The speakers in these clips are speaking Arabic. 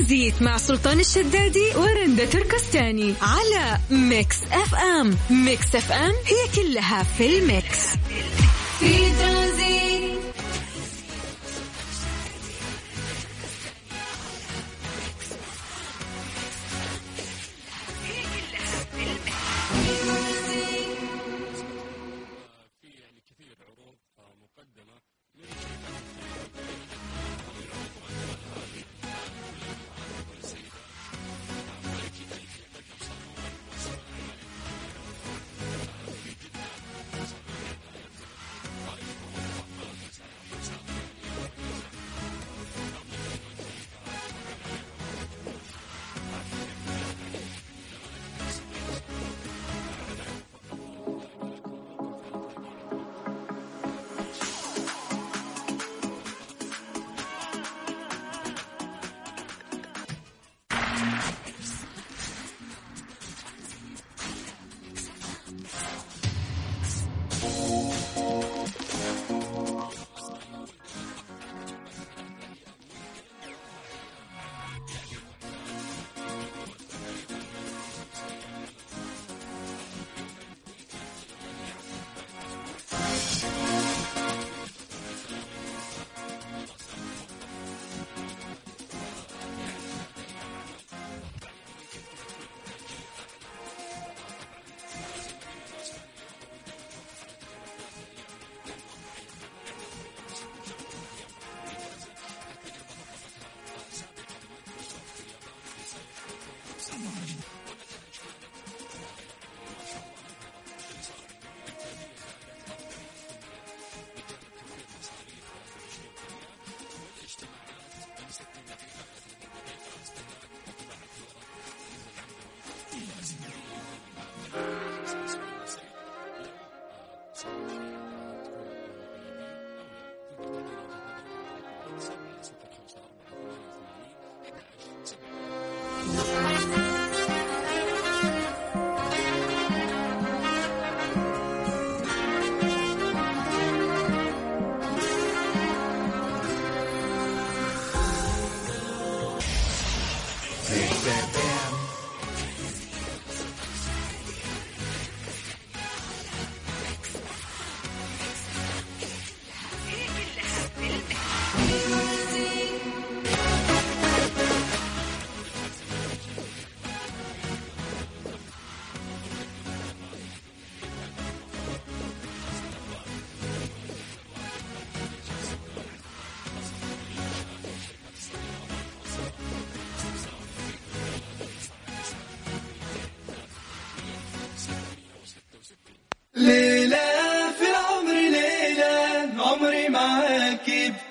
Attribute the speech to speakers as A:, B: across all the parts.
A: ترانزيت مع سلطان الشدادي ورندا تركستاني على Mix FM. Mix FM هي كلها في ال
B: mix. في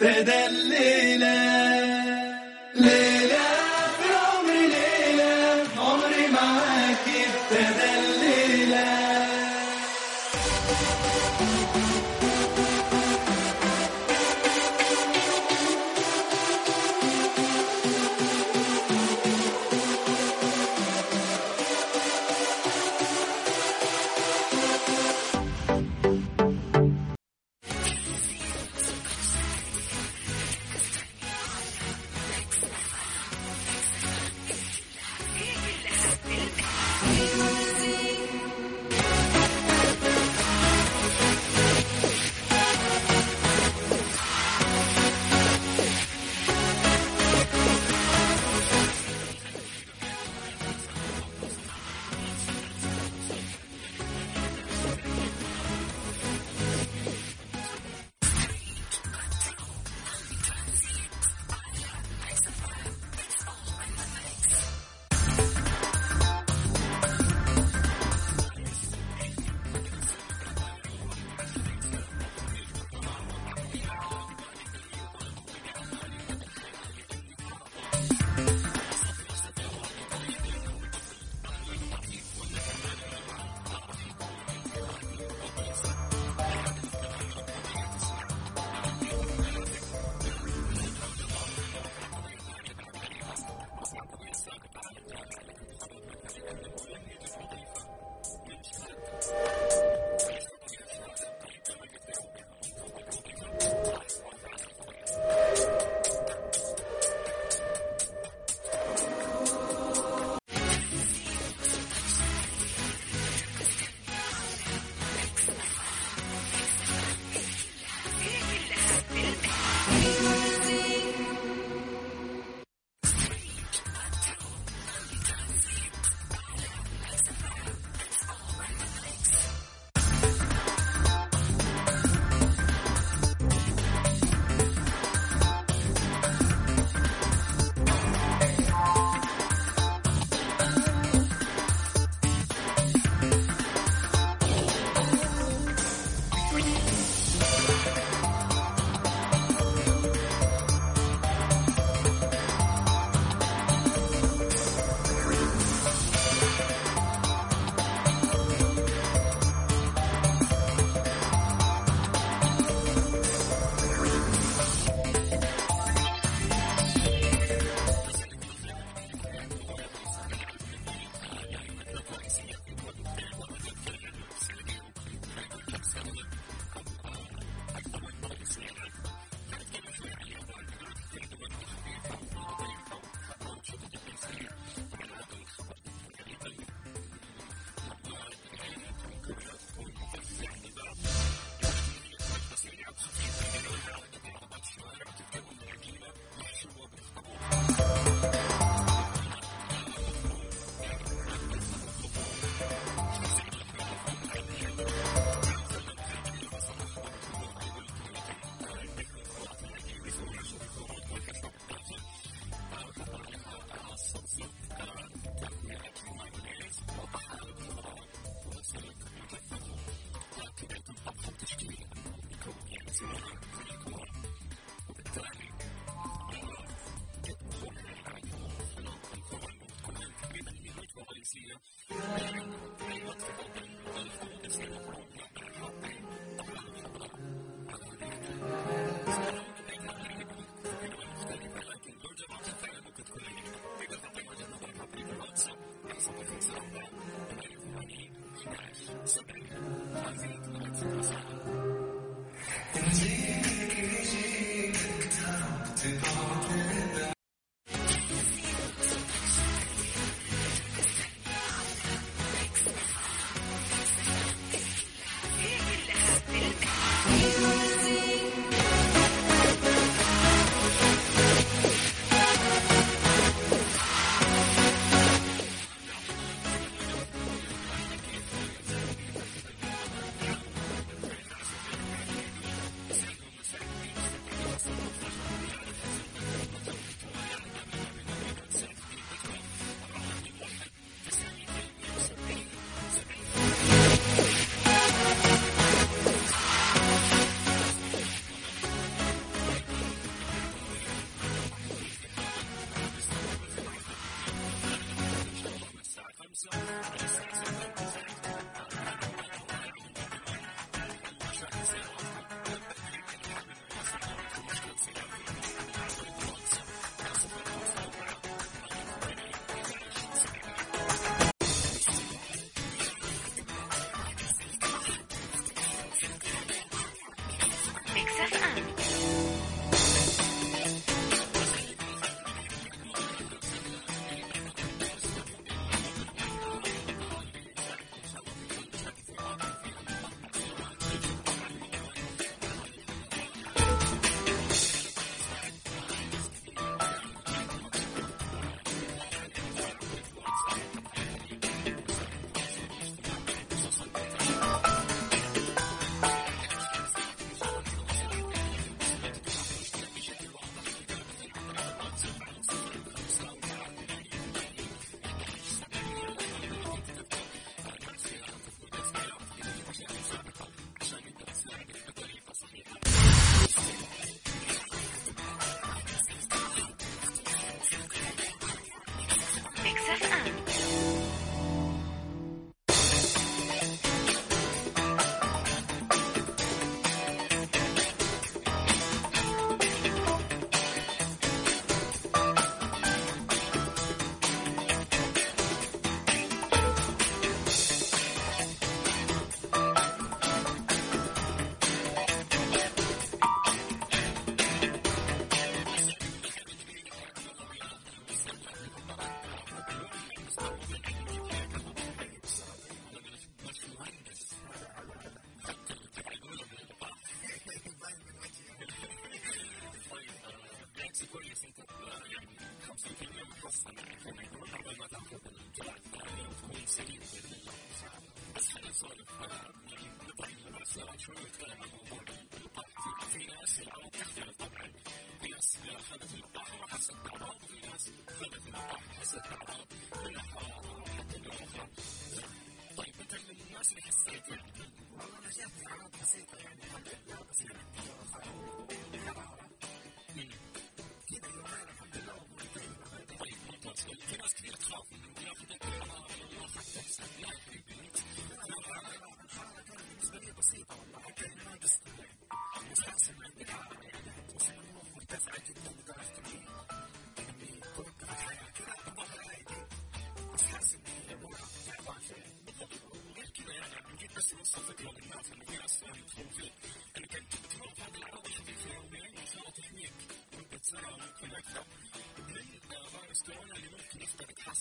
B: ابتدى
A: ميكس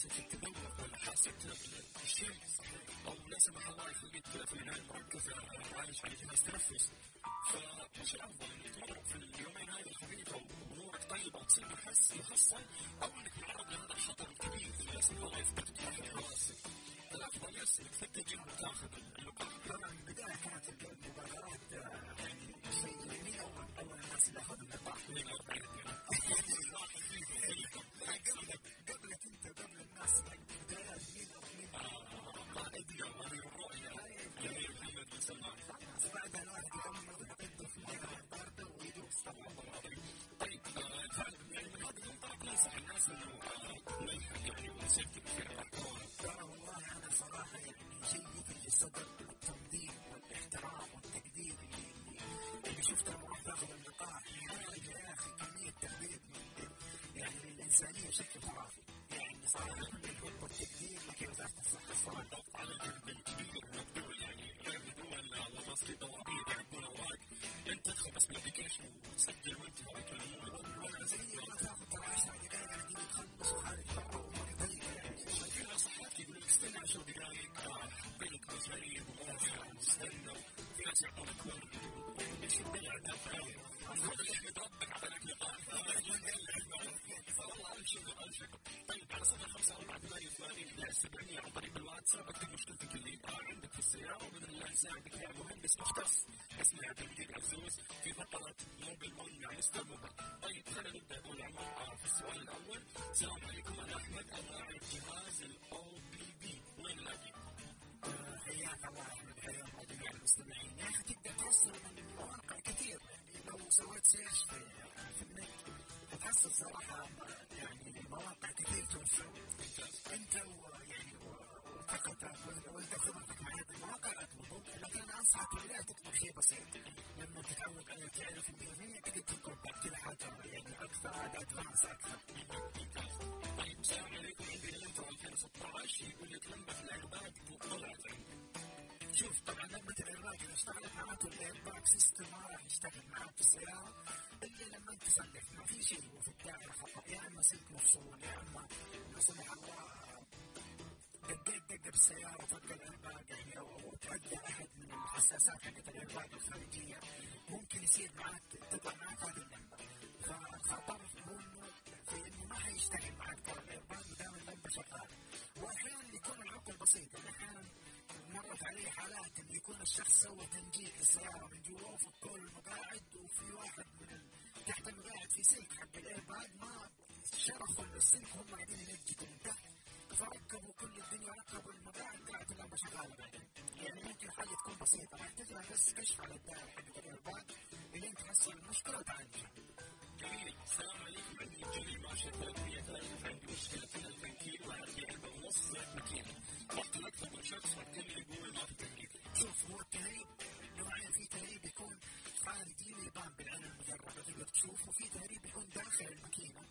C: في التدور ولا حاسه الشمس أو لا سمح الله يخليك في العنايه المركزه عايش على جهاز تنفس فمش الافضل انك تمرق في اليومين هذه خفيفه وامورك طيبه وتصير محس محصن أو انك تعرض لهذا الخطر الكبير لا سمح الله يفتح تحت راسك الافضل يس انك تتجه وتاخذ الواتساب اكتب مشكلتك اللي عندك في السياره وباذن الله يساعدك يا مهندس مختص اسمه عبد المجيد عزوز في فقره Mobil 1 مع Mister Mobil طيب خلينا نبدا اول عمر في السؤال الأول السلام عليكم أنا احمد أبغى جهاز ال OBD وين الاقيه؟ حياك الله احمد حياك جميع المستمعين يا أخي تقدر توصل من مواقع كثير يعني لو سويت search في النت تحصل صراحة يعني مواقع كثير توفر انت ويعني وثقتك وانت خبرتك مع هذه المواقع اطلبه لكن انصحك بالله تطلب شيء بسيط لما تتعود على تعرف 100% تقدر تطلب بعد حاجة يعني أكثر advanced أكثر طيب السلام عليكم عندي إلنترا 2016 يقول لك لمبه الايرباج طلعت عندي شوف طبعا لمبه الايرباج اذا اشتغلت معناته ال airbag system ما راح يشتغل معك في السياره الا لما تصلح ما في شيء هو في الدائره خطا يا اما سلك مفصول يا اما لا سمح الله دقيت دقه بالسياره فك الايرباج يعني أو تعدى احد من الحساسات حقت الايرباج الخارجيه ممكن يصير معك تطلع معك هذه اللمبه انه في انه ما حيشتغل معك ترى الايرباج ما دام اللمبه شغاله واحيانا يكون العطل بسيط يعني أحيانا مرت علي حالات انه يكون الشخص سوى تنجيد للسياره من جوا كل المقاعد وفي واحد من. تحت المقاعد في سلك حق الايرباج ما شرخوا السلك هم قاعدين ينجدوا من تحت فركبوا كل الدنيا ركبوا المقاعد طلعت اللمبه شغالة. بعدين يعني ممكن حاجة تكون بسيطة. محتاجها بس كشف على الدائرة حقت الايرباج الين تحصل المشكلة وتعالجها جميل. السلام عليكم. عندي جميل ما شاء الله هي ثالث عندي مشكلة. في التنكيل وعندي علبه ونص زيت ماكينه رحت لاكثر من شخص لي يقول ما في تنكيل شوف هو التهريب نوعين في تهريب يكون خارجي يبان بالعين المجرده تقدر تشوف وفي تهريب يكون داخل الماكينة.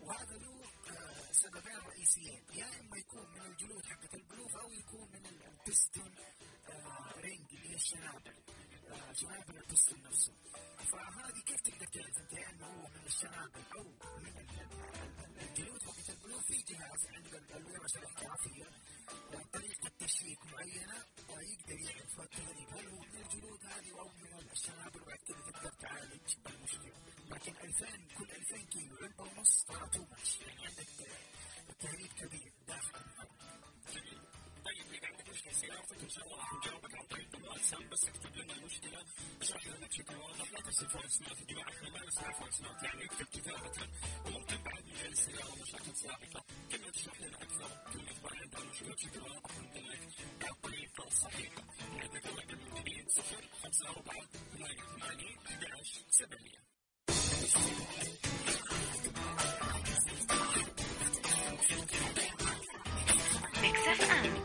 C: وهذا له آه سببين رئيسيين. يا إما يكون من الجلود حقت البلوف أو يكون من البستون آه ring اللي هي الشنابل. آه شنابل البستون نفسه. فهذه كيف تقدر تعرف أنت يا اما هو من الشنابل أو من الجلود حقت البلوف في جهاز عند الورش الإحترافية؟ تشيك معينة يقدر يعرف التهريب هل هو من الجلود هذه أو من الشنابر وبعد كذا تقدر تعالج المشكلة لكن 2000 كل 2000 كيلو علبه ونص ترى تو يعني عندك تهريب كبير داخل سيارتك ان شاء الله راح نجاوبك عن طريق الواتساب بس اكتب لنا المشكلة اشرح لنا بشكل واضح لا ترسل voice note يا جماعة إحنا ما نسمع voice note يعني اكتب كتابه وممكن بعد مجال السياره مشاكل سابقه كل ما تشرح لنا أكثر كلمه ما عندها مشكله بشكل واضح نقول لك الطريقة الصحيحه عندك رقم الجديد 0 5 4 8 8 11 700 Mix FM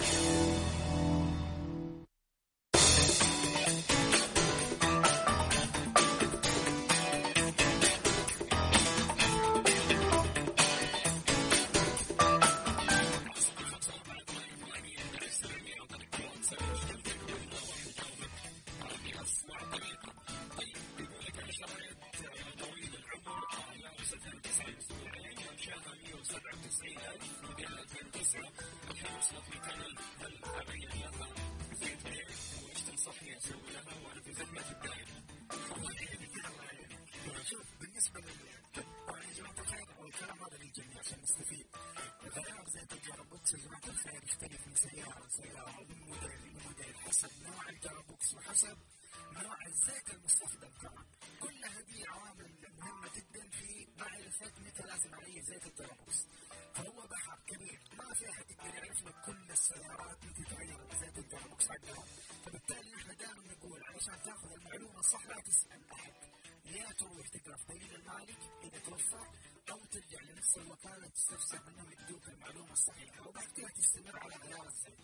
C: توفر أو ترجع لنفس الوكاله تستفسر منهم يدوك المعلومه الصحيحه وبعد كده تستمر على غيار الزيت.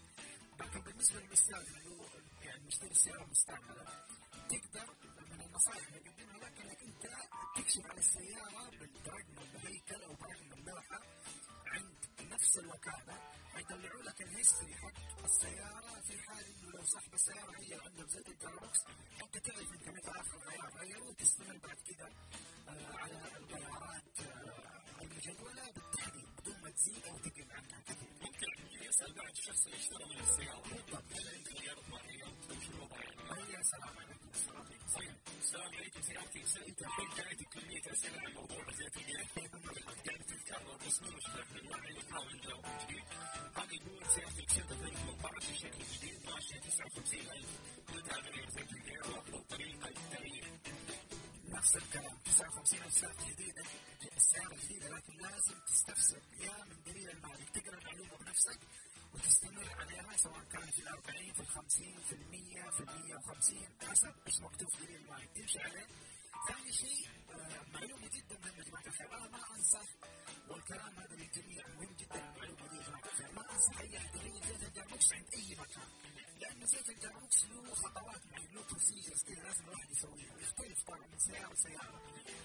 C: لكن بالنسبة للاستاذ اللي هو يعني مشتري سياره مستعمله تقدر من النصائح اللي يقدمها لك إنك أنت تكشف على السيارة برقم الهيكل أو برقم اللوحه عند نفس الوكاله حيطلعوا لك ال history حق السيارة في حال إنه لو صاحب السيارة هي عنده زيت ال gearbox حتى تعرف أنت متى اخر غيار غيره وتستمر بعد كده آه، على الغيارات آه، المجدوله بالتحديد بدون ما تزيد أو تقل عنها كثير.
A: ممكن يسال بعد الشخص اللي اشترى من السياره بالضبط هل انت غيرت ما غيرت وش الوضع يعني؟
C: يا سلام عليكم السلام عليكم.
A: السلام عليكم سيارتي سالت الحين جايتك كميه اسئله عن موضوع زيت الجيش قاعد تتكرر بس مو مشكله الواحد يحاول نجاوب من جديد هذا يقول سيارتي كسرت 2018 بشكل جديد ماشيه 59000 بدها غير زيت الجيش وافضل طريقه للتغيير
C: نفس الكلام. 59 ساعة جديدة السيارة جديدة لكن لازم تستفسر. يا من دليل المالك تقرأ المعلومة بنفسك وتستمر عليها سواء كان في ال 40 في ال 50 في ال 100 في ال 150 حسب إيش مكتوب في دليل المالك تمشي عليه. ثاني شيء آه، معلومة جدا مهمة يا جماعة الخير أنا ما أنصح والكلام هذا للجميع مهم جدا المعلومة دي يا جماعة الخير ما أنصح أي أحد يغير زيت الجاموكس عند أي مكان لأن زيت الجاموكس له خطوات معينة له procedures كذا لازم الواحد يسويها يختلف طبعا من سيارة لسيارة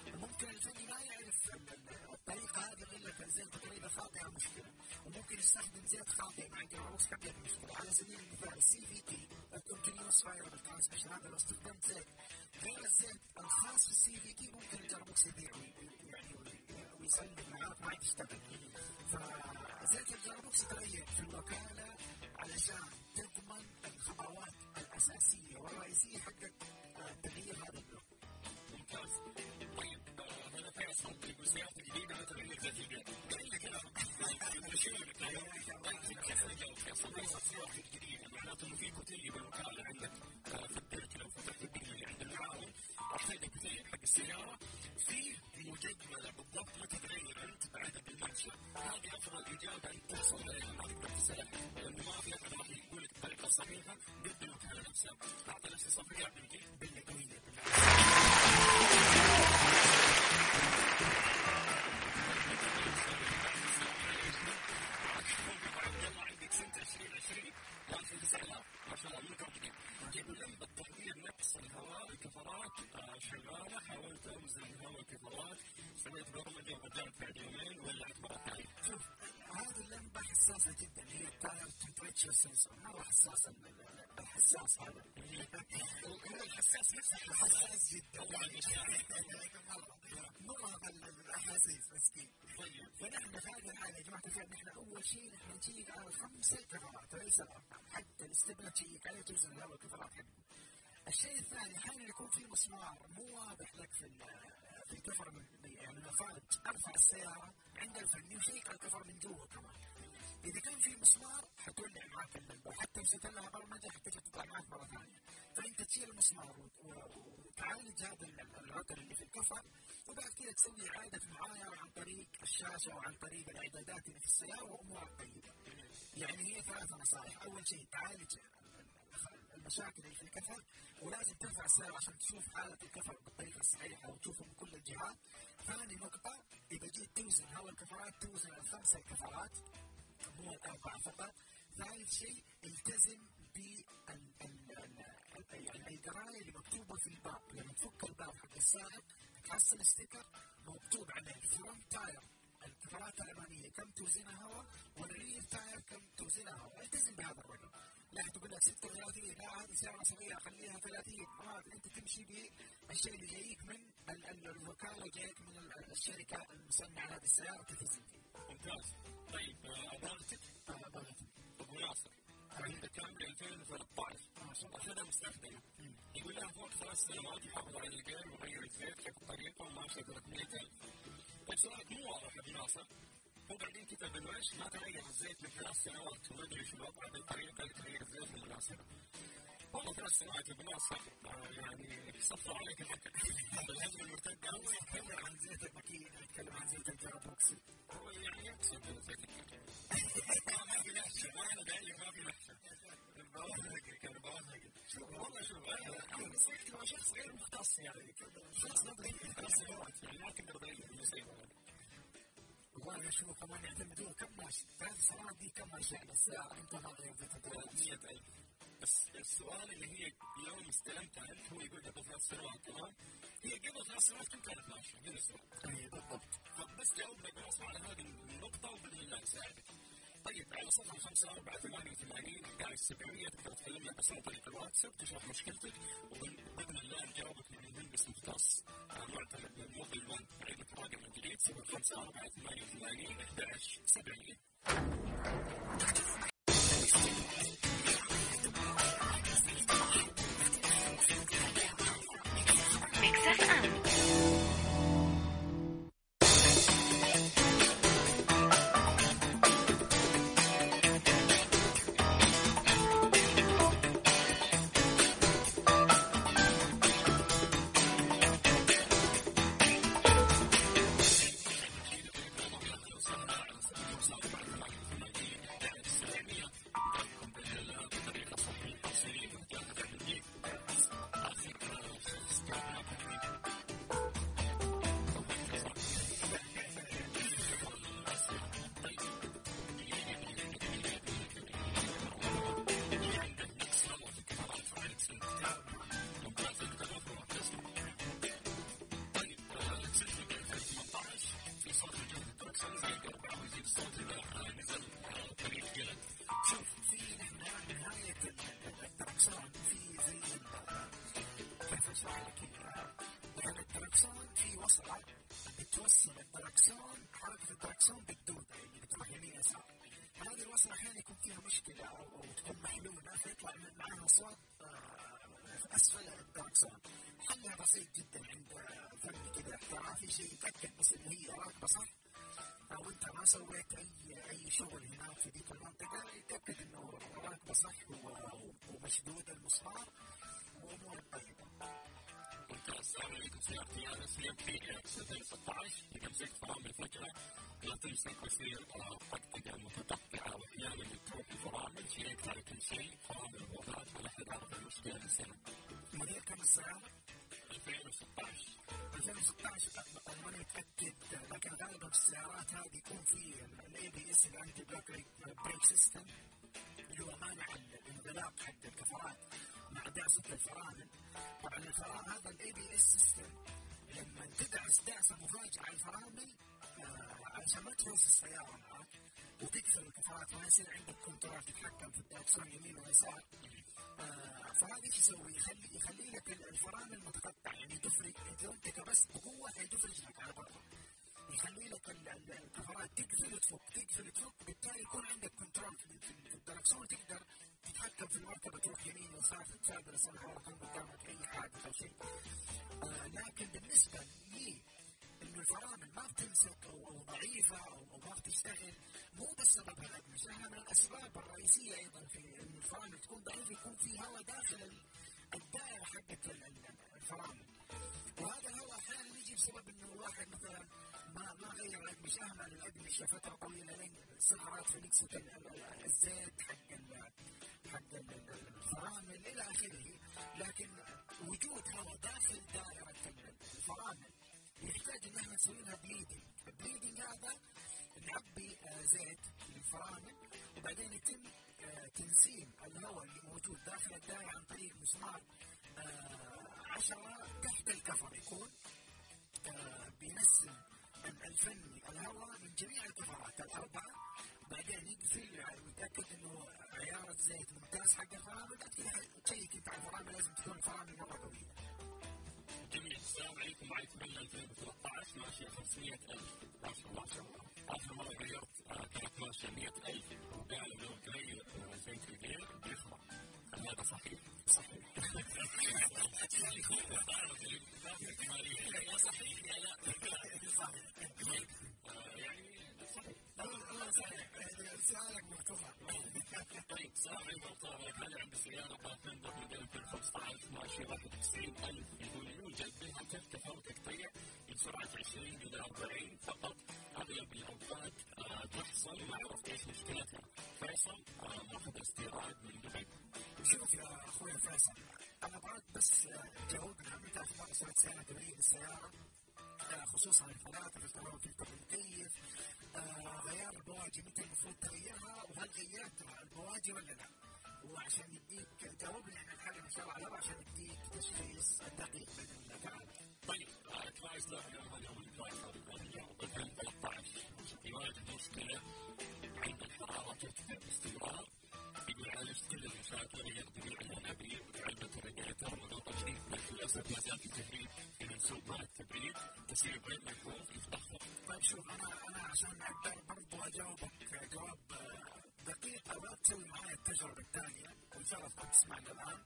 C: ممكن الفني ما يعرف ال- ال- الطريقة هذه يغير لك الزيت بطريقة خاطئة مشكلة وممكن يستخدم زيت خاطئ مع الجاموكس حقك مشكلة على سبيل المثال ال CVT ال continuous variable transmission هذا لو استخدمت زيت غير الزيت الخاص في ال CVT ممكن ال gearbox يبيع وي- يعني وي- ويسلم معاك ما تشتغل فزيت الجاموكس تغير في الوكالة علشان تضمن الخطوات الأساسية والرئيسية حقت تغيير هذا اللون
A: ممتاز طيب آه، هذا فيصل يقول سيارتي جديده ما تغير زيت القير قال لك أنا بشيلك طيب كيف نجاوب فيصل فيصل سيارتك جديده معناته انه في كتيب بالوكاله عندك في البيت لو فتحت السيارة في مجدوله بالضبط متى انت بعدد المنشا هذه افضل اجابه انت تحصل عليها ما تقدر تسالها لأنه ما في احد راح يقول لك الطريقة الصحيحة ضد الوكاله نفسها اعطي نفسي صفر يا tire pressure sensor مرة
C: حساسة ال- ال- الحساس هذا
A: هو الحساس نفسه
C: حساس جدا
A: طبعا مشاعر
C: مرة مرة ال- الأحاسيس مسكين فنحن في هذه الحالة يا جماعة الخير نحن أول شيء نحن نشيك على الخمسة كفرات وليس حتى الاستبنة تشيك عليه توزن الهواء الكفرات الشيء الثاني أحيانا يكون في مسمار مو واضح لك في في الكفر من يعني من الخارج ارفع السياره عند الفني وشيك على الكفر من جوا كمان إذا كان في مسمار حتولع معك اللمبه وحتى لو لها برمجة حتجي تطلع معك مرة ثانية. فإنت تشيل المسمار وتعالج هذا ال- العطل اللي في الكفر. وبعد كده تسوي إعادة معايره عن طريق الشاشة وعن طريق الاعدادات اللي في السيارة وأمورك طيبة. يعني هي ثلاث نصائح، أول شيء تعالج المشاكل اللي في الكفر. ولازم ترفع السيارة عشان تشوف حالة الكفر بالطريقة الصحيحة وتشوفه من كل الجهات. ثاني نقطة إذا جيت توزن هواء الكفرات توزن الخمسة الكفرات. مو الأربعة فقط. ثالث شيء التزم بال ال- ال- ال- القراية اللي مكتوبة في الباب. لما تفك الباب حق السائق تحصل sticker مكتوب عليه front tire الكفرات الأمامية كم توزنها هواء وال rear tire كم توزنها هواء التزم بهذا الرقم لا تقول لك 36 لا هذه سيارة صغيرة خليها 30 ما أنت تمشي بالشيء اللي جايك من ال- ال- الوكالة جايك من ال- الشركة المصنعة لهذه السيارة تلتزم فيه.
A: ممتاز. طيب آه،
C: بغيت.
A: أبو ياسر عندك كامري 2013 أخذها مستخدمة يقول لها فوق ثلاث سنوات يحافظ على الجير ويغير الزيت كيف الطريقة وماشية 300000 طيب سؤالك مو واضح يا أبو ناصر هو بعدين كتب إيش ما تغير الزيت من ثلاث سنوات وما ادري شو الوضع بالطريقة اللي تغير الزيت المناسبه. والله ثلاث سنوات يا ابو ناصر آه، يعني صفر عليك الحكم بالهجمه المرتده
C: هو يتكلم عن زيت الماكينة يتكلم عن زيت الجرابوكسي
A: هو يعني يقصد زيت الكتب. ما في نحشه ما أنا قايل لك ما في نحشه. بوافقك أنا بوافقك. شوف والله شوف أنا أنا نصيحتي هو شخص غير مختص يعني شخص نظري في ثلاث سنوات يعني ما تقدر تغير المصيبه
C: والله شوف كمان يعتمدون كم ناس ثلاث سنوات كم ماشي على الساعة انت هذا 100000 بس السؤال اللي هي يوم استلمتها انت هو يقول قبل ثلاث سنوات تمام هي قبل ثلاث سنوات كم كانت ماشيه بالنسبة بالضبط فبس جاوبنا على هذه النقطه وباذن الله نساعدك طيب على صفحة خمسة أربعة ثمانية وثمانين أحكام السبعية تقدر تكلمنا بس عن طريق الواتساب تشرح مشكلتك وبإذن الله نجاوبك من مهندس مختص It's all about money,
A: money, dash, spending.
C: الدركسون في وصلة بتوصل الدركسون حركة الدركسون بالدودة اللي بتروح يمين يسار هذه الوصلة أحيانا يكون فيها مشكلة أو تكون محلولة فيطلع معها في أسفل الدركسون حلها بسيط جدا عند فني كذا احترافي شيء يتأكد بس إن هي راكبة صح أو أنت ما سويت أي أي شغل هناك في ذيك المنطقة يتأكد إنه راكبة صح ومشدود المسمار وأمور طيبة.
D: السلام عليكم سيارتي أنا سيارتي 2016 اذا مسكت فرامل فجاه لا تمسك ويصير طقطقه متقطعه واحيانا تروح الفرامل شيكت على كل شيء فرامل وغازات ولا احد عرف المشكلة من سنه.
C: موديل كم السيارة؟
D: 2016
C: 2016 أنا متاكد لكن غالبا السيارات هذه يكون في ال ABS ال anti brake system اللي هو مانع الانغلاق حق الكفرات مع دعسه الفرامل طبعا الفرامل هذا ال ABS system لما تدعس دعسه مفاجئه على الفرامل عشان ما تفوز السياره معك وتقفل الكفرات ما يصير عندك control تتحكم في الدركسون يمين ويسار فهذا إيش يسوي؟ يخلي يخلي لك الفرامل متقطع يعني تفرق انت لو انت كبست بقوة حيدفرج لك على برا يخلي لك الكفرات تقفل وتفك تقفل وتفك. بالتالي يكون عندك control في الدركسون. تقدر تتحكم في المركبه تروح يمين يسار تتفادى لا سمح الله قدامك أي حادث أو شيء. آه لكن بالنسبة لي الفرامل ما بتمسك أو ضعيفة أو ما بتشتغل مو بسبب هذا إحنا من الأسباب الرئيسية أيضا في انه الفرامل تكون ضعيفة يكون في هواء داخل الدائرة حقت الفرامل. وهذا الهواء أحيانا يجي بسبب إنه الواحد مثلا ما ما غير الأقمشة أهمل الأقمشة فترة طويلة لين سهرات في نكسة الزيت حق حق الفرامل إلى آخره. لكن وجود هواء داخل دائرة الفرامل يحتاج إن إحنا نسوي لها bleeding، ال bleeding هذا نعبي آه زيت للفرامل وبعدين يتم آه تنسيم الهواء اللي موجود داخل الدائره عن طريق مسمار آه عشرة تحت الكفر. يكون بينسم الفني الهواء من جميع الكفرات الأربعة. بعدين يقفل ويتاكد إنه عيار الزيت ممتاز حق الفرامل. كذا تشيك انت على الفرامل لازم تكون الفرامل مرة قويه.
D: جميل السلام عليكم معي تبنى 2013 ماشية 500000 ما شاء الله ما شاء الله آخر مرة غيرت كانت ماشية 100000 وقالوا لو تغير زيت الغير بيخرب هذا صحيح؟ صحيح صحيح يعني صحيح
C: سؤالك مرتفع
D: طيب عليكم دكتور هل عندي سيارة باتندر من 2015 ماشية 91000 يقول يوجد بها ترتفع تقطيع بسرعة 20 إلى 40 فقط. أغلب الأوقات تحصل ما عرفت إيش مشكلتها. فيصل ماخذ استيراد من دبي.
C: شوف يا أخوي فيصل أنا ابغاك بس تجاوبني متى آخر مرة سويت سيارة تبريد السيارة آه، خصوصا الفلاتر كنت مكيف آه، غيار البواجي متى المفروض تغيرها وهل غيرت البواجي ولا لا؟ وعشان يديك جاوبني عن الحاجة ان شاء الله على عشان يديك تشخيص دقيق باذن الله
A: طيب كلايس لا اليوم كلايس اليوم 2013 يواجه مشكلة عند الحرارة ترتفع باستمرار كل المشاكل في تهريب في منسوب مع التبريد تصير بين ملحوظ يتأخر
C: طيب شوف أنا أنا عشان أقدر برضو اجاوبك جواب دقيق أبغى تسوي معايا التجربه الثانية وان شاء الله تسمعنا الان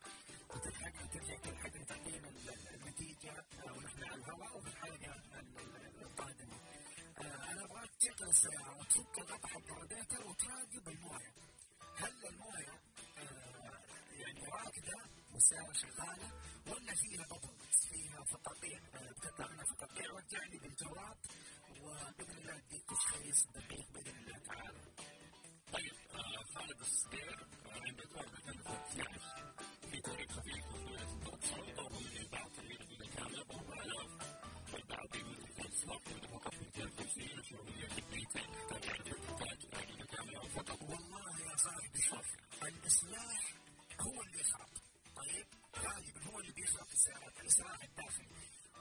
C: وتلحقني ترجع تلحقني تعطينا ال- النتيجه آه، ونحن على الهواء وفي الحلقة ال- ال- القادمه. آه، أنا ابغاك تشغل السياره وتفك حق الراديتر وتراقب المويه. هل المويه آه، يعني راكده والسياره شغاله ولا فيها بطل فيها فقاقيع آه، بتطلع منها فقاقيع بالجواب وباذن الله اديك تشخيص دقيق باذن الله تعالى.
A: طيب آه، خالد الصقير آه، عنده كورة 2013 في طريق خفيف التوصل أو من البعض طويلة من الكاميرا ب 4000 والبعض يقول لك عنده فقط 250 مشروعية جديدة تحتاج على تحتاج كاميرا فقط
C: والله يا صاحبي شوف الاصلاح هو اللي يخرب طيب غالبا هو اللي في السيارات الاصلاح الداخلي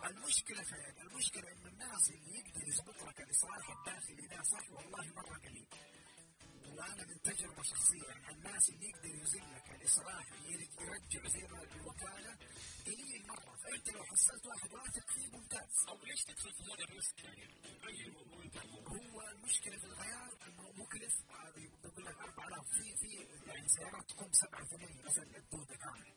C: المشكلة فين؟ المشكلة انه الناس اللي يقدر يظبط لك الاصلاح الداخلي ده صح والله مرة قليل. وأنا من تجربة شخصية الناس اللي يقدر يزيل لك الاصلاح يرجع زي ما الوكاله قليل مرة. فانت لو حصلت واحد واثق فيه ممتاز.
A: أو ليش تدخل في هذا الريسك يعني؟ وانت
C: هو المشكلة في الغيار إنه مكلف. هذه بقول لك 4000 في في يعني سيارات تقوم 7 8 مثلا الدوده كامل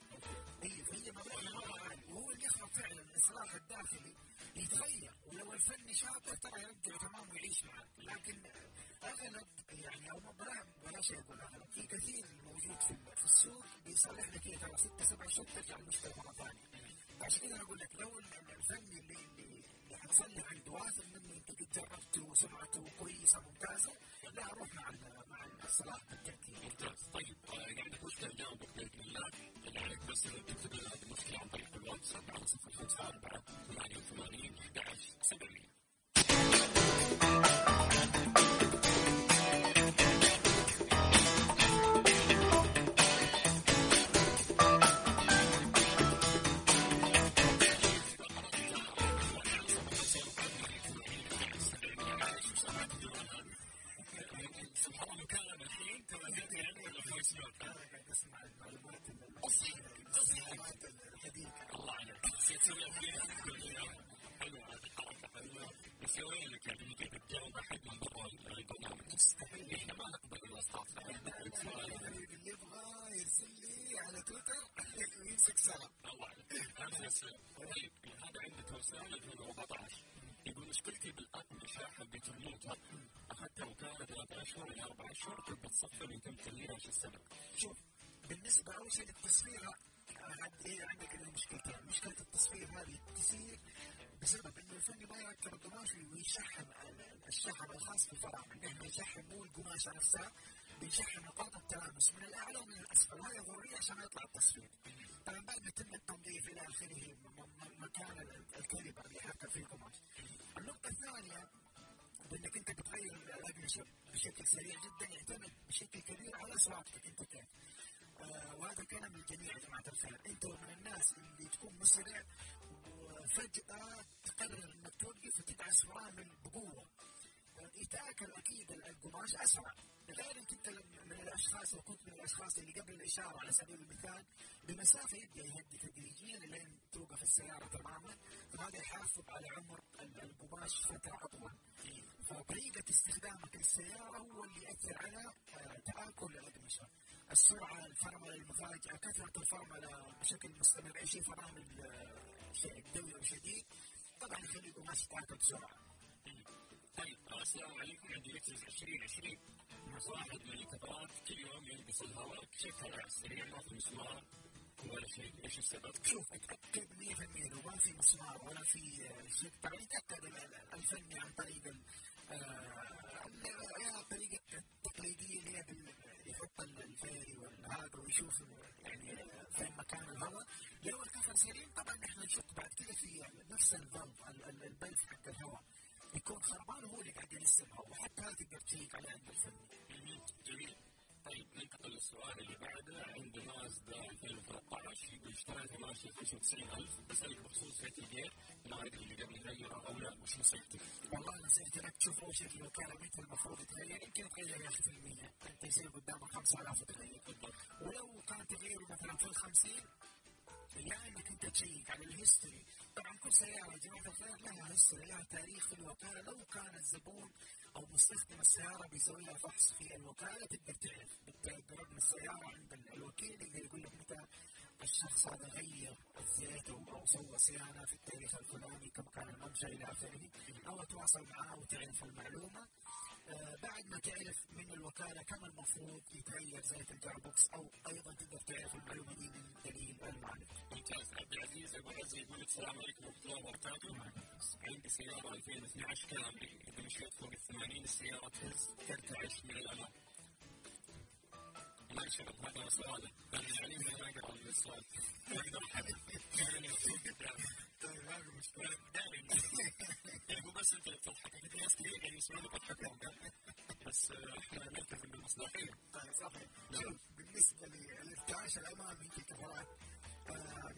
C: فعلا الاصلاح الداخلي يتغير ولو الفني شاطر ترى يرجع تمام ويعيش معك. لكن أغلب يعني أو بلا بلاش أقول أغلب في كثير موجود في السوق بيصلح لك إيه؟ ترى ست سبع شهور ترجع المشكلة مره ثانية عشان كذا أنا أقول لك لو الفني اللي خلي عند واحد من جربته وسمعته كويسه ممتازه لا روح مع مع الصلاة بالتأكيد.
A: ممتاز. طيب آه، يعني قلت جاوبك باذن الله اللي عليك بس تكتب لنا هذه المشكلة عن طريق الواتساب على 054 88 11 70 كنت بتصفر وتم تغييرها إيش السبب؟
C: شوف بالنسبة اول شيء للتصوير عند إيه عندك المشكلتين مشكلة؟ التصوير هذه تصير بسبب إنه الفني ما يركب القماش ويشحم ال- الشحم الخاص بالفرامل نحن نشحم مو القماشه نفسها بنشحم نقاط التلامس. من الاعلى ومن الأسفل وهي ضرورية عشان يطلع التصوير طبعا بعد ما يتم التنظيف إلى آخره مكان ال- الكاليبر اللي يحكم فيه القماش. النقطة الثانية بأنك أنت بتغير الاقمشه بشكل سريع جدا يعتمد بشكل كبير على سرعتك أنت كيف. وهذا كلام للجميع يا جماعة الخير. انت من الناس اللي تكون مسرع وفجأة تقرر انك توقف وتدعس فرامل بقوة. يتاكل أكيد القماش أسرع. لذلك انت من الأشخاص لو كنت من الأشخاص اللي قبل الإشارة على سبيل المثال بمسافة يبدا يهدي تدريجيا لين توقف السيارة تماما. فهذا يحافظ على عمر ال- القماش فتره أطول. فطريقة استخدامك للسيارة هو اللي يأثر على آه، تآكل الأقمشة. السرعة، الفرملة المفاجئة، كثرة الفرملة بشكل مستمر، أي شيء فرامل آه، دوري وشديد طبعا يخلي القماش تآكل بسرعة.
A: طيب السلام عليكم عندي لكزس 2020 واحد من الكبرات كل يوم يلبس الهواء كشفها على السريع ما في مسمار ولا شيء إيش السبب؟
C: شوف اتأكد 100% لو ما في مسمار ولا في آه، شيء طبعا ال- الفني عن طريق ال- آه، ال- يا الطريقة التقليدية اللي هي يحط ال- الفيري والهذا ويشوف يعني فين مكان الهواء لو الكفر سليم طبعا نحن نشك بعد كده في نفس ال valve البلف حق الهواء يكون خربان وهو اللي قاعد ينسمها وحتى هذا تقدر تشيك عليه عند الفني.
A: جميل. طيب ننتقل للسؤال اللي بعده 129 بسالك بخصوص هذه الجهات الموعد اللي يعني قبل يرى أو لا وش نصيحتك؟
C: والله نصيحتي لك تشوف روشك لو كان مثل المفروض تغير يمكن تغير يا أخي في المية انت يصير قدامك 5000 تغير بالضبط ولو كان تغير مثلا في ال 50 لا انك انت تشيك على الهيستوري طبعا كل سياره يا جماعة الخير لها هيستوري لها تاريخ في الوكاله لو كان الزبون أو مستخدم السياره بيسوي لها فحص في الوكاله تقدر تعرف تقرب من السياره عند الوكيل يقدر يقول لك متى الشخص هذا غير الزيت أو سوى صيانه في التاريخ الفلاني كم كان المنشا إلى آخره أو تواصل معاه وتعرف المعلومة. آه بعد ما تعرف من الوكالة كم المفروض يتغير زيت الجاربوكس أو أيضا تقدر تعرف المعلومة دي من دليل المعرفه.
A: ممتاز. عبد العزيز أبو عزيز يقول السلام عليكم. ورحمه الله وبركاته عندي سيارة 2012 كامري إذا مشيت فوق ال 80 السياره تهز ترتعش من الالم. ما شرط هذا سؤاله يعني ما اقرا من ما احدد يعني
C: طيب هذه مشكله
A: هو بس انت اللي بتضحك في ناس كثير قاعدين يسمعونك يضحكون بس إحنا نلتزم بالمصلحين
C: طيب صحيح شوف بالنسبة للارتعاش الامامي في الكفرات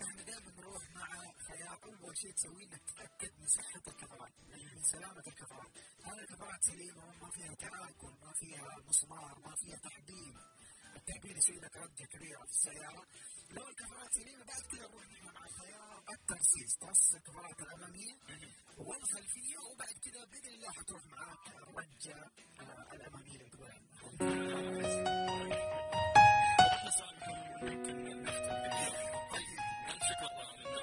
C: نحن دائما نروح مع خيار اول شيء تسويه انك تتاكد من صحه الكفرات من سلامه الكفرات هذه الكفرات سليمه ما فيها تآكل ما فيها مسمار ما فيها تحديد التعبير يسوي لك رجه كبيره في السيارة. لو الكفرات سليمه بعد كذا نروح نحن مع خيار الترسيس ترص الكفرات الأمامية. والخلفية وبعد كذا بإذن الله حتروح معاك الرجة آه الأمامية اللي